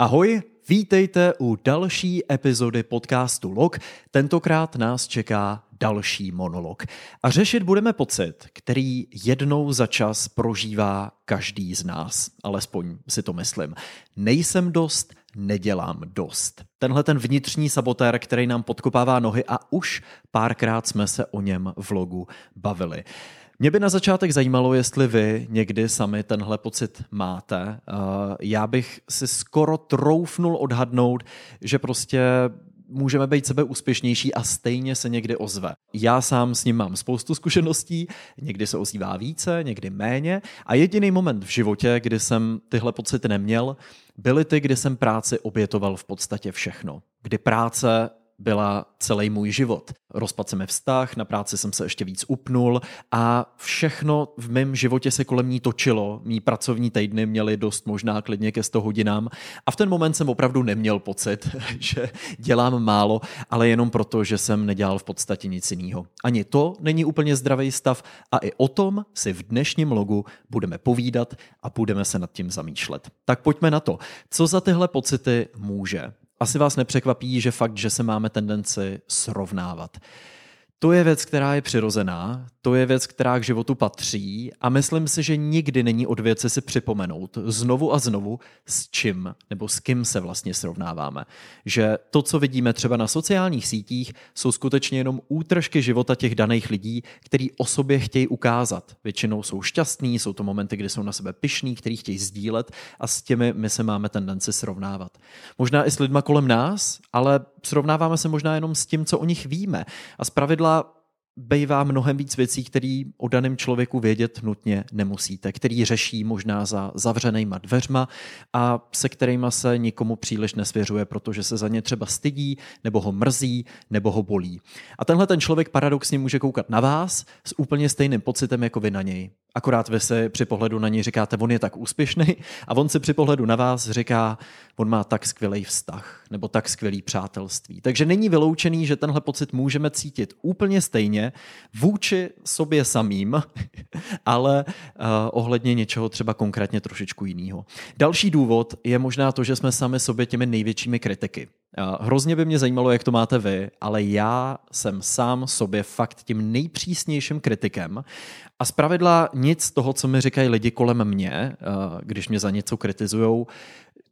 Ahoj, vítejte u další epizody podcastu Log. Tentokrát nás čeká další monolog. A řešit budeme pocit, který jednou za čas prožívá každý z nás. Alespoň si to myslím. Nejsem dost, nedělám dost. Tenhle ten vnitřní sabotér, který nám podkopává nohy a už párkrát jsme se o něm v logu bavili. Mě by na začátek zajímalo, jestli vy někdy sami tenhle pocit máte. Já bych si skoro troufnul odhadnout, že prostě můžeme být sebe úspěšnější a stejně se někdy ozve. Já sám s ním mám spoustu zkušeností, někdy se ozývá více, někdy méně a jediný moment v životě, kdy jsem tyhle pocity neměl, byly ty, kdy jsem práci obětoval v podstatě všechno. Kdy práce byla celý můj život. Rozpad se mi vztah, na práci jsem se ještě víc upnul a všechno v mém životě se kolem ní točilo. Mí pracovní týdny měly dost možná klidně ke 100 hodinám a v ten moment jsem opravdu neměl pocit, že dělám málo, ale jenom proto, že jsem nedělal v podstatě nic jiného. Ani to není úplně zdravý stav a i o tom si v dnešním logu budeme povídat a budeme se nad tím zamýšlet. Tak pojďme na to. Co za tyhle pocity může? Asi vás nepřekvapí, že fakt, že se máme tendenci srovnávat. To je věc, která je přirozená, to je věc, která k životu patří a myslím si, že nikdy není od věci si připomenout znovu a znovu, s čím nebo s kým se vlastně srovnáváme. Že to, co vidíme třeba na sociálních sítích, jsou skutečně jenom útržky života těch daných lidí, který o sobě chtějí ukázat. Většinou jsou šťastní, jsou to momenty, kdy jsou na sebe pyšní, který chtějí sdílet a s těmi my se máme tendenci srovnávat. Možná i s lidma kolem nás, ale srovnáváme se možná jenom s tím, co o nich víme. A zpravidla bývá mnohem víc věcí, které o daném člověku vědět nutně nemusíte, který řeší možná za zavřenýma dveřma a se kterými se nikomu příliš nesvěřuje, protože se za ně třeba stydí, nebo ho mrzí, nebo ho bolí. A tenhle ten člověk paradoxně může koukat na vás s úplně stejným pocitem jako vy na něj. Akorát vy si při pohledu na něj říkáte, on je tak úspěšný a on si při pohledu na vás říká, on má tak skvělý vztah nebo tak skvělý přátelství. Takže není vyloučený, že tenhle pocit můžeme cítit úplně stejně vůči sobě samým, ale uh, ohledně něčeho třeba konkrétně trošičku jiného. Další důvod je možná to, že jsme sami sobě těmi největšími kritiky. Hrozně by mě zajímalo, jak to máte vy, ale já jsem sám sobě fakt tím nejpřísnějším kritikem a zpravidla nic z toho, co mi říkají lidi kolem mě, eh, když mě za něco kritizujou,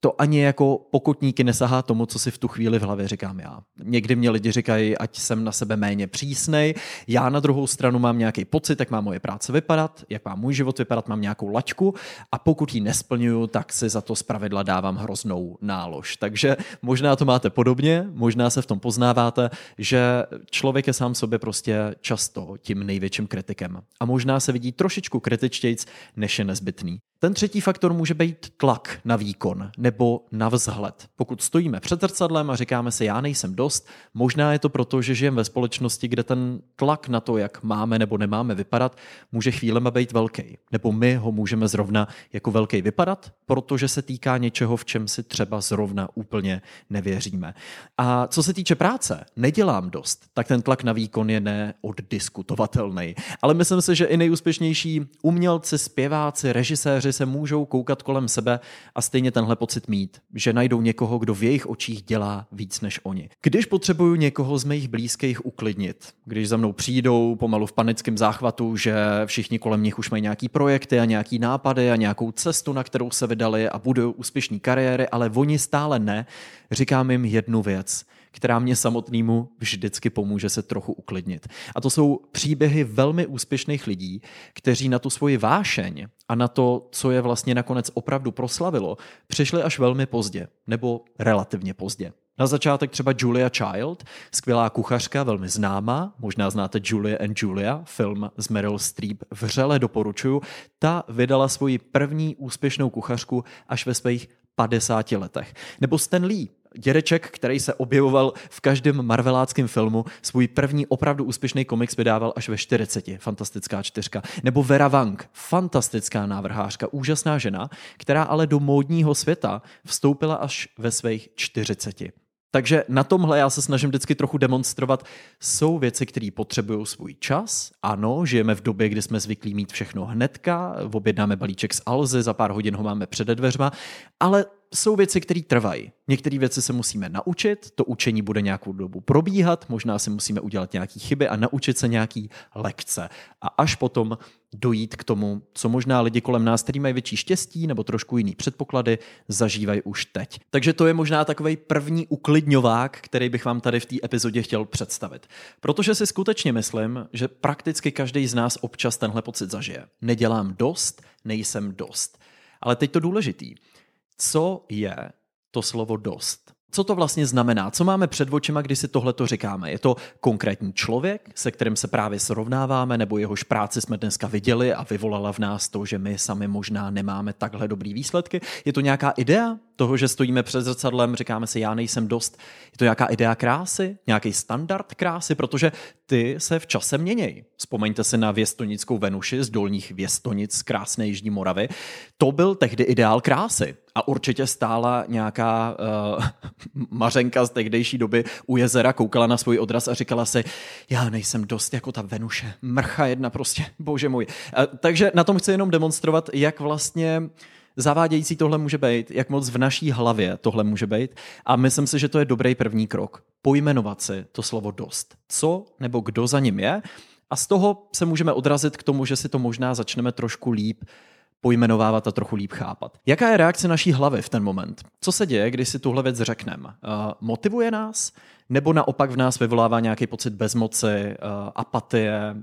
to ani jako pokotníky nesahá tomu, co si v tu chvíli v hlavě říkám já. Někdy mě lidi říkají, ať jsem na sebe méně přísnej, já na druhou stranu mám nějaký pocit, jak má moje práce vypadat, jak má můj život vypadat, mám nějakou laťku a pokud ji nesplňuju, tak si za to zpravidla dávám hroznou nálož. Takže možná to máte podobně, možná se v tom poznáváte, že člověk je sám sobě prostě často tím největším kritikem a možná se vidí trošičku kritičtějc, než je nezbytný. Ten třetí faktor může být tlak na výkon nebo na vzhled. Pokud stojíme před zrcadlem a říkáme si, já nejsem dost, možná je to proto, že žijeme ve společnosti, kde ten tlak na to, jak máme nebo nemáme vypadat, může chvílema být velký. Nebo my ho můžeme zrovna jako velký vypadat, protože se týká něčeho, v čem si třeba zrovna úplně nevěříme. A co se týče práce, nedělám dost, tak ten tlak na výkon je neoddiskutovatelný. Ale myslím si, že i nejúspěšnější umělci, zpěváci, režiséři, partneři se můžou koukat kolem sebe a stejně tenhle pocit mít, že najdou někoho, kdo v jejich očích dělá víc než oni. Když potřebuju někoho z mých blízkých uklidnit, když za mnou přijdou pomalu v panickém záchvatu, že všichni kolem nich už mají nějaký projekty a nějaký nápady a nějakou cestu, na kterou se vydali a budou úspěšní kariéry, ale oni stále ne, říkám jim jednu věc – která mě samotnému vždycky pomůže se trochu uklidnit. A to jsou příběhy velmi úspěšných lidí, kteří na tu svoji vášeň a na to, co je vlastně nakonec opravdu proslavilo, přišli až velmi pozdě, nebo relativně pozdě. Na začátek třeba Julia Child, skvělá kuchařka, velmi známá, možná znáte Julia and Julia, film s Meryl Streep, vřele doporučuju. Ta vydala svoji první úspěšnou kuchařku až ve svých 50 letech. Nebo Stan Lee, dědeček, který se objevoval v každém marveláckém filmu, svůj první opravdu úspěšný komiks vydával až ve 40. Fantastická čtyřka. Nebo Vera Wang, fantastická návrhářka, úžasná žena, která ale do módního světa vstoupila až ve svých 40. Takže na tomhle já se snažím vždycky trochu demonstrovat. Jsou věci, které potřebují svůj čas. Ano, žijeme v době, kdy jsme zvyklí mít všechno hnedka, objednáme balíček z Alzy, za pár hodin ho máme před dveřma, ale jsou věci, které trvají. Některé věci se musíme naučit, to učení bude nějakou dobu probíhat, možná si musíme udělat nějaké chyby a naučit se nějaký lekce. A až potom dojít k tomu, co možná lidi kolem nás, kteří mají větší štěstí nebo trošku jiný předpoklady, zažívají už teď. Takže to je možná takový první uklidňovák, který bych vám tady v té epizodě chtěl představit. Protože si skutečně myslím, že prakticky každý z nás občas tenhle pocit zažije. Nedělám dost, nejsem dost. Ale teď to důležitý. Co je to slovo dost? Co to vlastně znamená? Co máme před očima, když si tohle to říkáme? Je to konkrétní člověk, se kterým se právě srovnáváme, nebo jehož práci jsme dneska viděli a vyvolala v nás to, že my sami možná nemáme takhle dobrý výsledky? Je to nějaká idea toho, že stojíme před zrcadlem, říkáme si, já nejsem dost? Je to nějaká idea krásy? Nějaký standard krásy? Protože ty se v čase měnějí. Vzpomeňte si na věstonickou Venuši z dolních věstonic z krásné Jižní Moravy. To byl tehdy ideál krásy. A určitě stála nějaká uh, mařenka z tehdejší doby u jezera, koukala na svůj odraz a říkala si, já nejsem dost jako ta Venuše, mrcha jedna prostě, bože můj. Uh, takže na tom chci jenom demonstrovat, jak vlastně zavádějící tohle může být, jak moc v naší hlavě tohle může být. A myslím si, že to je dobrý první krok. Pojmenovat si to slovo dost. Co nebo kdo za ním je. A z toho se můžeme odrazit k tomu, že si to možná začneme trošku líp pojmenovávat a trochu líp chápat. Jaká je reakce naší hlavy v ten moment? Co se děje, když si tuhle věc řekneme? Uh, motivuje nás? Nebo naopak v nás vyvolává nějaký pocit bezmoci, uh, apatie,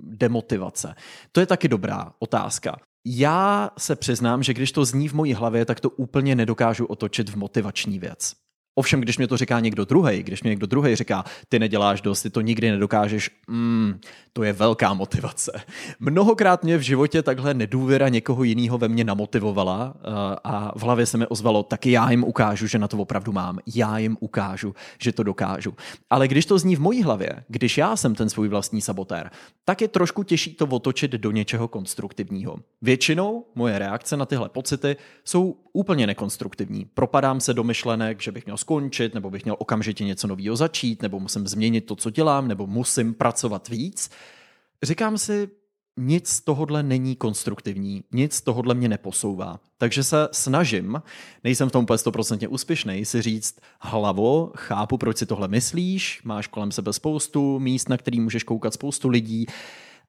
demotivace? To je taky dobrá otázka. Já se přiznám, že když to zní v mojí hlavě, tak to úplně nedokážu otočit v motivační věc. Ovšem, když mě to říká někdo druhý, když mě někdo druhý říká, ty neděláš dost, ty to nikdy nedokážeš, mm, to je velká motivace. Mnohokrát mě v životě takhle nedůvěra někoho jiného ve mně namotivovala uh, a v hlavě se mi ozvalo, taky já jim ukážu, že na to opravdu mám. Já jim ukážu, že to dokážu. Ale když to zní v mojí hlavě, když já jsem ten svůj vlastní sabotér, tak je trošku těžší to otočit do něčeho konstruktivního. Většinou moje reakce na tyhle pocity jsou úplně nekonstruktivní. Propadám se do myšlenek, že bych měl skončit, nebo bych měl okamžitě něco nového začít, nebo musím změnit to, co dělám, nebo musím pracovat víc. Říkám si, nic z tohohle není konstruktivní, nic z tohohle mě neposouvá. Takže se snažím, nejsem v tom úplně stoprocentně úspěšný, si říct hlavo, chápu, proč si tohle myslíš, máš kolem sebe spoustu míst, na který můžeš koukat spoustu lidí,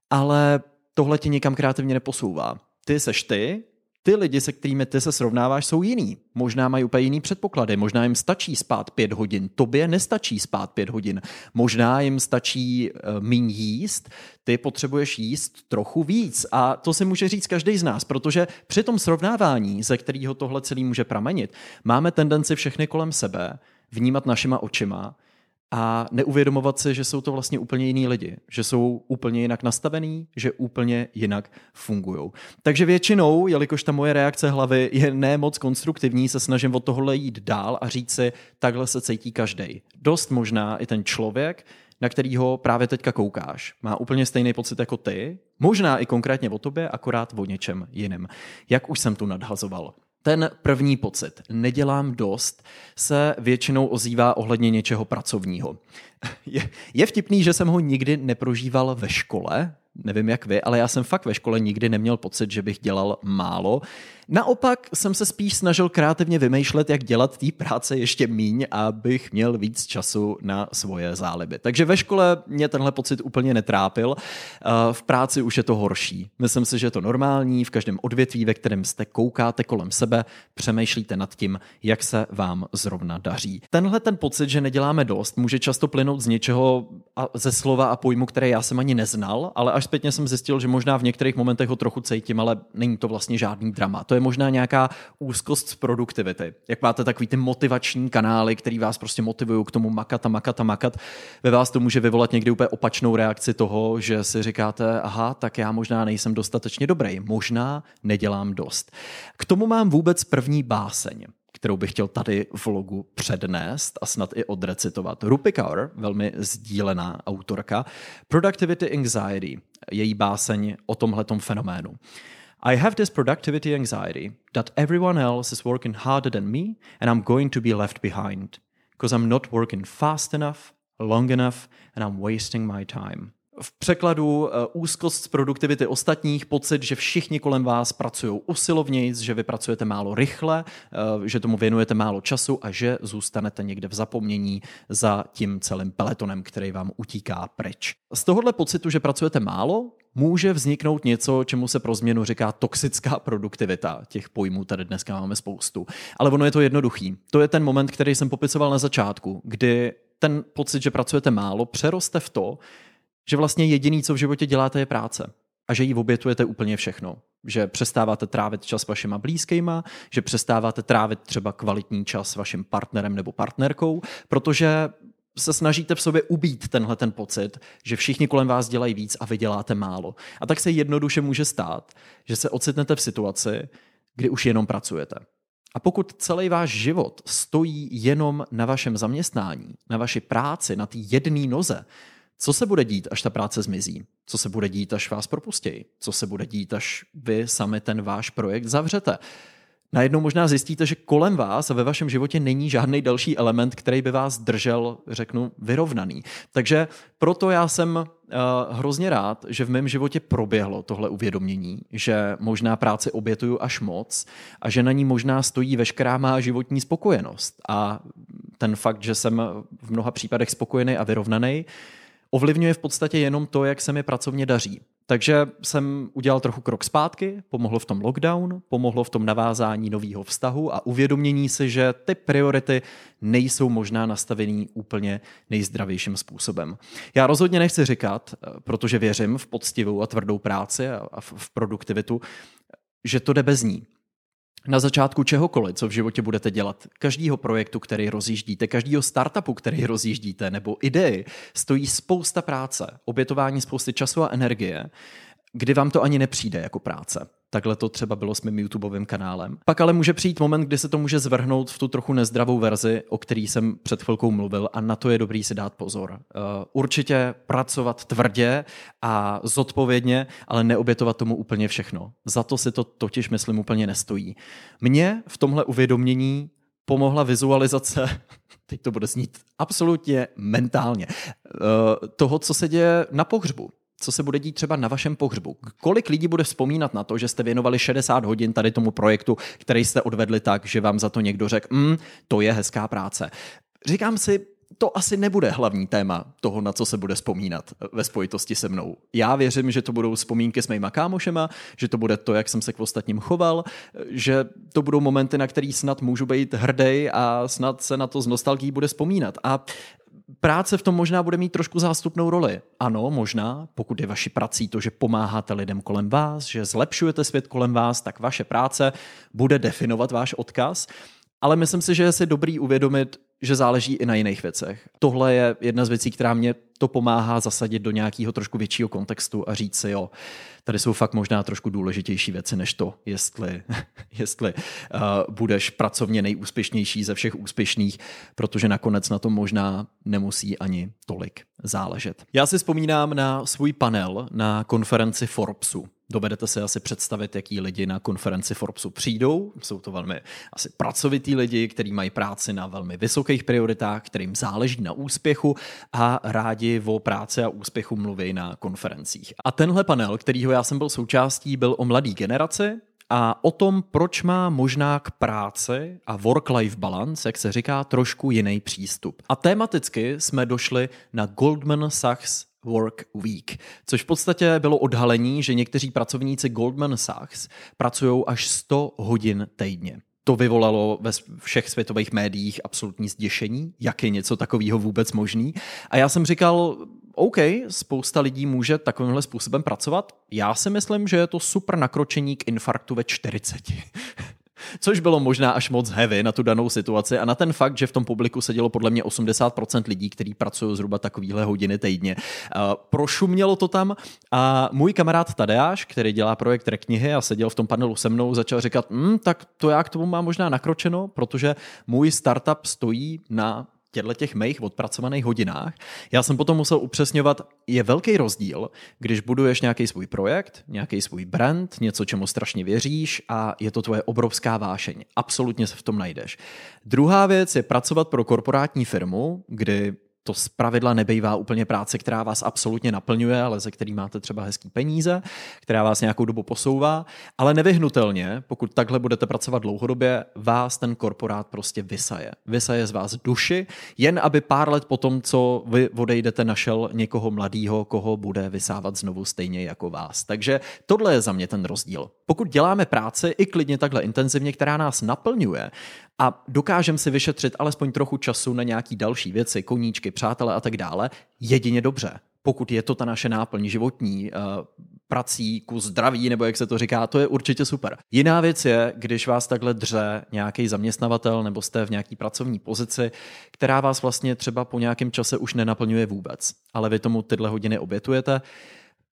ale tohle tě někam kreativně neposouvá. Ty seš ty, ty lidi, se kterými ty se srovnáváš, jsou jiný. Možná mají úplně jiný předpoklady, možná jim stačí spát pět hodin, tobě nestačí spát pět hodin. Možná jim stačí uh, míň jíst, ty potřebuješ jíst trochu víc. A to si může říct každý z nás, protože při tom srovnávání, ze kterého tohle celý může pramenit, máme tendenci všechny kolem sebe vnímat našima očima a neuvědomovat si, že jsou to vlastně úplně jiní lidi, že jsou úplně jinak nastavení, že úplně jinak fungují. Takže většinou, jelikož ta moje reakce hlavy je ne moc konstruktivní, se snažím od tohohle jít dál a říct si, takhle se cítí každý. Dost možná i ten člověk, na kterýho právě teďka koukáš, má úplně stejný pocit jako ty, možná i konkrétně o tobě, akorát o něčem jiném. Jak už jsem tu nadhazoval. Ten první pocit, nedělám dost, se většinou ozývá ohledně něčeho pracovního. Je, je vtipný, že jsem ho nikdy neprožíval ve škole, nevím jak vy, ale já jsem fakt ve škole nikdy neměl pocit, že bych dělal málo. Naopak jsem se spíš snažil kreativně vymýšlet, jak dělat té práce ještě míň, abych měl víc času na svoje záliby. Takže ve škole mě tenhle pocit úplně netrápil. Eh, v práci už je to horší. Myslím si, že je to normální. V každém odvětví, ve kterém jste koukáte kolem sebe, přemýšlíte nad tím, jak se vám zrovna daří. Tenhle ten pocit, že neděláme dost, může často plynout z něčeho a ze slova a pojmu, které já jsem ani neznal, ale až zpětně jsem zjistil, že možná v některých momentech ho trochu cítím, ale není to vlastně žádný drama. To je možná nějaká úzkost z produktivity. Jak máte takový ty motivační kanály, který vás prostě motivují k tomu makat a makat a makat, ve vás to může vyvolat někdy úplně opačnou reakci toho, že si říkáte, aha, tak já možná nejsem dostatečně dobrý, možná nedělám dost. K tomu mám vůbec první báseň kterou bych chtěl tady v vlogu přednést a snad i odrecitovat. Rupi Kaur, velmi sdílená autorka, Productivity Anxiety, její báseň o tomhletom fenoménu. I have this productivity anxiety that everyone else is working harder than me and I'm going to be left behind because I'm not working fast enough, long enough and I'm wasting my time. v překladu eh, úzkost z produktivity ostatních, pocit, že všichni kolem vás pracují usilovněji, že vy pracujete málo rychle, eh, že tomu věnujete málo času a že zůstanete někde v zapomnění za tím celým peletonem, který vám utíká pryč. Z tohohle pocitu, že pracujete málo, může vzniknout něco, čemu se pro změnu říká toxická produktivita. Těch pojmů tady dneska máme spoustu. Ale ono je to jednoduchý. To je ten moment, který jsem popisoval na začátku, kdy ten pocit, že pracujete málo, přeroste v to, že vlastně jediný, co v životě děláte, je práce. A že jí obětujete úplně všechno. Že přestáváte trávit čas vašima blízkýma, že přestáváte trávit třeba kvalitní čas s vaším partnerem nebo partnerkou, protože se snažíte v sobě ubít tenhle ten pocit, že všichni kolem vás dělají víc a vy děláte málo. A tak se jednoduše může stát, že se ocitnete v situaci, kdy už jenom pracujete. A pokud celý váš život stojí jenom na vašem zaměstnání, na vaší práci, na té jedné noze, co se bude dít, až ta práce zmizí? Co se bude dít, až vás propustějí? Co se bude dít, až vy sami ten váš projekt zavřete? Najednou možná zjistíte, že kolem vás a ve vašem životě není žádný další element, který by vás držel, řeknu, vyrovnaný. Takže proto já jsem uh, hrozně rád, že v mém životě proběhlo tohle uvědomění, že možná práci obětuju až moc a že na ní možná stojí veškerá má životní spokojenost. A ten fakt, že jsem v mnoha případech spokojený a vyrovnaný, ovlivňuje v podstatě jenom to, jak se mi pracovně daří. Takže jsem udělal trochu krok zpátky, pomohlo v tom lockdown, pomohlo v tom navázání nového vztahu a uvědomění si, že ty priority nejsou možná nastavený úplně nejzdravějším způsobem. Já rozhodně nechci říkat, protože věřím v poctivou a tvrdou práci a v produktivitu, že to jde bez ní na začátku čehokoliv, co v životě budete dělat, každýho projektu, který rozjíždíte, každýho startupu, který rozjíždíte, nebo idei, stojí spousta práce, obětování spousty času a energie, kdy vám to ani nepřijde jako práce. Takhle to třeba bylo s mým YouTubeovým kanálem. Pak ale může přijít moment, kdy se to může zvrhnout v tu trochu nezdravou verzi, o který jsem před chvilkou mluvil a na to je dobrý si dát pozor. Uh, určitě pracovat tvrdě a zodpovědně, ale neobětovat tomu úplně všechno. Za to si to totiž, myslím, úplně nestojí. Mně v tomhle uvědomění pomohla vizualizace, teď to bude znít absolutně mentálně, uh, toho, co se děje na pohřbu co se bude dít třeba na vašem pohřbu. Kolik lidí bude vzpomínat na to, že jste věnovali 60 hodin tady tomu projektu, který jste odvedli tak, že vám za to někdo řekl, mm, to je hezká práce. Říkám si, to asi nebude hlavní téma toho, na co se bude vzpomínat ve spojitosti se mnou. Já věřím, že to budou vzpomínky s mýma kámošema, že to bude to, jak jsem se k ostatním choval, že to budou momenty, na který snad můžu být hrdý a snad se na to z nostalgií bude vzpomínat. A práce v tom možná bude mít trošku zástupnou roli. Ano, možná, pokud je vaší prací to, že pomáháte lidem kolem vás, že zlepšujete svět kolem vás, tak vaše práce bude definovat váš odkaz. Ale myslím si, že je si dobrý uvědomit, že záleží i na jiných věcech. Tohle je jedna z věcí, která mě to pomáhá zasadit do nějakého trošku většího kontextu a říct si, jo, tady jsou fakt možná trošku důležitější věci než to, jestli, jestli uh, budeš pracovně nejúspěšnější ze všech úspěšných, protože nakonec na tom možná nemusí ani tolik záležet. Já si vzpomínám na svůj panel na konferenci Forbesu. Dovedete si asi představit, jaký lidi na konferenci Forbesu přijdou. Jsou to velmi asi pracovitý lidi, kteří mají práci na velmi vysokých prioritách, kterým záleží na úspěchu a rádi o práci a úspěchu mluví na konferencích. A tenhle panel, kterýho já jsem byl součástí, byl o mladé generaci, a o tom, proč má možná k práci a work-life balance, jak se říká, trošku jiný přístup. A tematicky jsme došli na Goldman Sachs Work Week, což v podstatě bylo odhalení, že někteří pracovníci Goldman Sachs pracují až 100 hodin týdně. To vyvolalo ve všech světových médiích absolutní zděšení, jak je něco takového vůbec možný. A já jsem říkal, OK, spousta lidí může takovýmhle způsobem pracovat. Já si myslím, že je to super nakročení k infarktu ve 40. Což bylo možná až moc heavy na tu danou situaci a na ten fakt, že v tom publiku sedělo podle mě 80% lidí, kteří pracují zhruba takovýhle hodiny týdně. Prošumělo to tam a můj kamarád Tadeáš, který dělá projekt Reknihy a seděl v tom panelu se mnou, začal říkat, hm, tak to já k tomu mám možná nakročeno, protože můj startup stojí na těchto těch mých odpracovaných hodinách. Já jsem potom musel upřesňovat, je velký rozdíl, když buduješ nějaký svůj projekt, nějaký svůj brand, něco, čemu strašně věříš a je to tvoje obrovská vášeň. Absolutně se v tom najdeš. Druhá věc je pracovat pro korporátní firmu, kdy to z pravidla nebejvá úplně práce, která vás absolutně naplňuje, ale ze který máte třeba hezký peníze, která vás nějakou dobu posouvá, ale nevyhnutelně, pokud takhle budete pracovat dlouhodobě, vás ten korporát prostě vysaje. Vysaje z vás duši, jen aby pár let potom, co vy odejdete, našel někoho mladého, koho bude vysávat znovu stejně jako vás. Takže tohle je za mě ten rozdíl. Pokud děláme práci i klidně takhle intenzivně, která nás naplňuje a dokážeme si vyšetřit alespoň trochu času na nějaký další věci, koníčky, přátelé a tak dále, jedině dobře. Pokud je to ta naše náplň životní, uh, prací, ku zdraví, nebo jak se to říká, to je určitě super. Jiná věc je, když vás takhle dře nějaký zaměstnavatel nebo jste v nějaký pracovní pozici, která vás vlastně třeba po nějakém čase už nenaplňuje vůbec, ale vy tomu tyhle hodiny obětujete,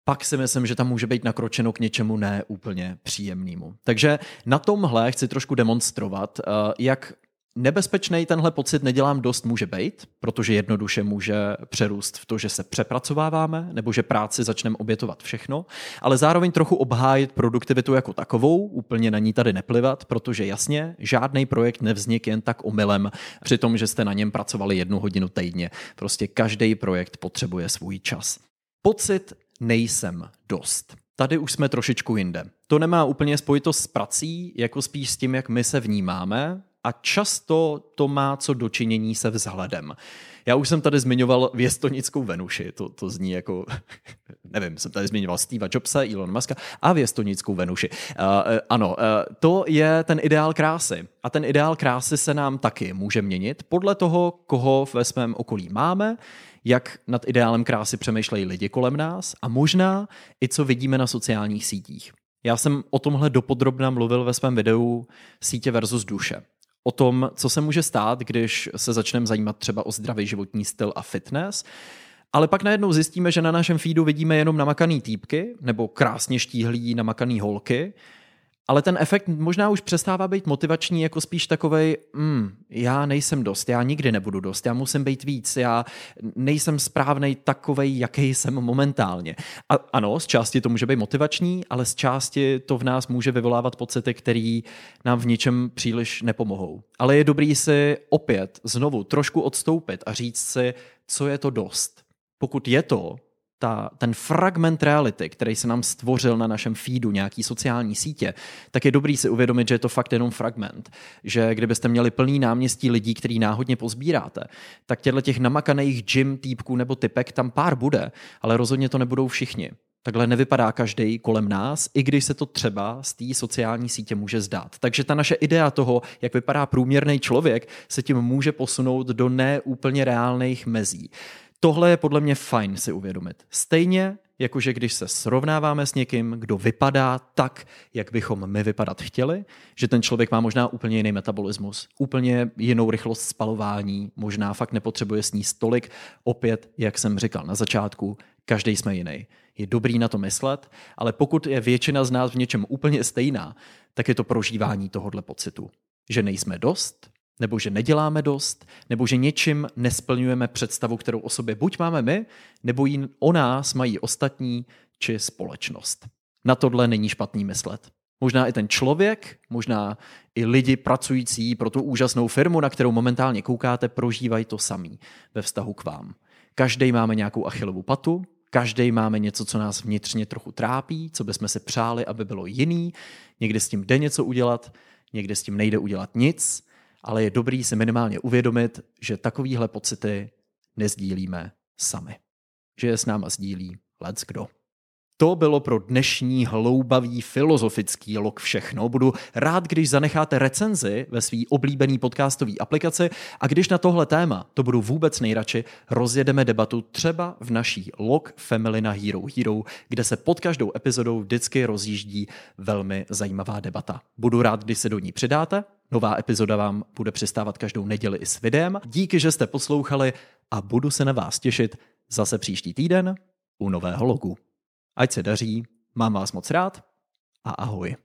pak si myslím, že tam může být nakročeno k něčemu neúplně příjemnému. Takže na tomhle chci trošku demonstrovat, eh, jak nebezpečný tenhle pocit nedělám dost může být, protože jednoduše může přerůst v to, že se přepracováváme nebo že práci začneme obětovat všechno, ale zároveň trochu obhájit produktivitu jako takovou, úplně na ní tady neplivat, protože jasně, žádný projekt nevznik jen tak omylem při tom, že jste na něm pracovali jednu hodinu týdně. Prostě každý projekt potřebuje svůj čas. Pocit nejsem dost. Tady už jsme trošičku jinde. To nemá úplně spojitost s prací, jako spíš s tím, jak my se vnímáme a často to má co dočinění se vzhledem. Já už jsem tady zmiňoval věstonickou Venuši, to, to zní jako, nevím, jsem tady zmiňoval Steva Jobsa, Elon Muska a věstonickou Venuši. Uh, ano, uh, to je ten ideál krásy. A ten ideál krásy se nám taky může měnit podle toho, koho ve svém okolí máme, jak nad ideálem krásy přemýšlejí lidi kolem nás a možná i co vidíme na sociálních sítích. Já jsem o tomhle dopodrobna mluvil ve svém videu Sítě versus duše. O tom, co se může stát, když se začneme zajímat třeba o zdravý životní styl a fitness, ale pak najednou zjistíme, že na našem feedu vidíme jenom namakaný týpky nebo krásně štíhlý namakaný holky ale ten efekt možná už přestává být motivační, jako spíš takovej, mm, já nejsem dost, já nikdy nebudu dost, já musím být víc, já nejsem správnej takovej, jaký jsem momentálně. A ano, z části to může být motivační, ale z části to v nás může vyvolávat pocity, které nám v ničem příliš nepomohou. Ale je dobrý si opět znovu trošku odstoupit a říct si, co je to dost. Pokud je to ta, ten fragment reality, který se nám stvořil na našem feedu, nějaký sociální sítě, tak je dobrý si uvědomit, že je to fakt jenom fragment. Že kdybyste měli plný náměstí lidí, který náhodně pozbíráte, tak těchto těch namakaných gym týpků nebo typek tam pár bude, ale rozhodně to nebudou všichni. Takhle nevypadá každý kolem nás, i když se to třeba z té sociální sítě může zdát. Takže ta naše idea toho, jak vypadá průměrný člověk, se tím může posunout do neúplně reálných mezí. Tohle je podle mě fajn si uvědomit. Stejně jakože když se srovnáváme s někým, kdo vypadá tak, jak bychom my vypadat chtěli, že ten člověk má možná úplně jiný metabolismus, úplně jinou rychlost spalování, možná fakt nepotřebuje sníst tolik. Opět, jak jsem říkal na začátku, každý jsme jiný. Je dobrý na to myslet, ale pokud je většina z nás v něčem úplně stejná, tak je to prožívání tohohle pocitu. Že nejsme dost, nebo že neděláme dost, nebo že něčím nesplňujeme představu, kterou o sobě buď máme my, nebo ji o nás mají ostatní či společnost. Na tohle není špatný myslet. Možná i ten člověk, možná i lidi pracující pro tu úžasnou firmu, na kterou momentálně koukáte, prožívají to samý ve vztahu k vám. Každý máme nějakou achilovou patu, každý máme něco, co nás vnitřně trochu trápí, co bychom si přáli, aby bylo jiný. Někdy s tím jde něco udělat, někdy s tím nejde udělat nic ale je dobrý si minimálně uvědomit, že takovýhle pocity nezdílíme sami. Že je s náma sdílí let's kdo. To bylo pro dnešní hloubavý filozofický log všechno. Budu rád, když zanecháte recenzi ve svý oblíbený podcastový aplikaci a když na tohle téma, to budu vůbec nejradši, rozjedeme debatu třeba v naší log Family na Hero Hero, kde se pod každou epizodou vždycky rozjíždí velmi zajímavá debata. Budu rád, když se do ní přidáte. Nová epizoda vám bude přistávat každou neděli i s videem. Díky, že jste poslouchali a budu se na vás těšit zase příští týden u nového logu. Ať se daří, mám vás moc rád a ahoj.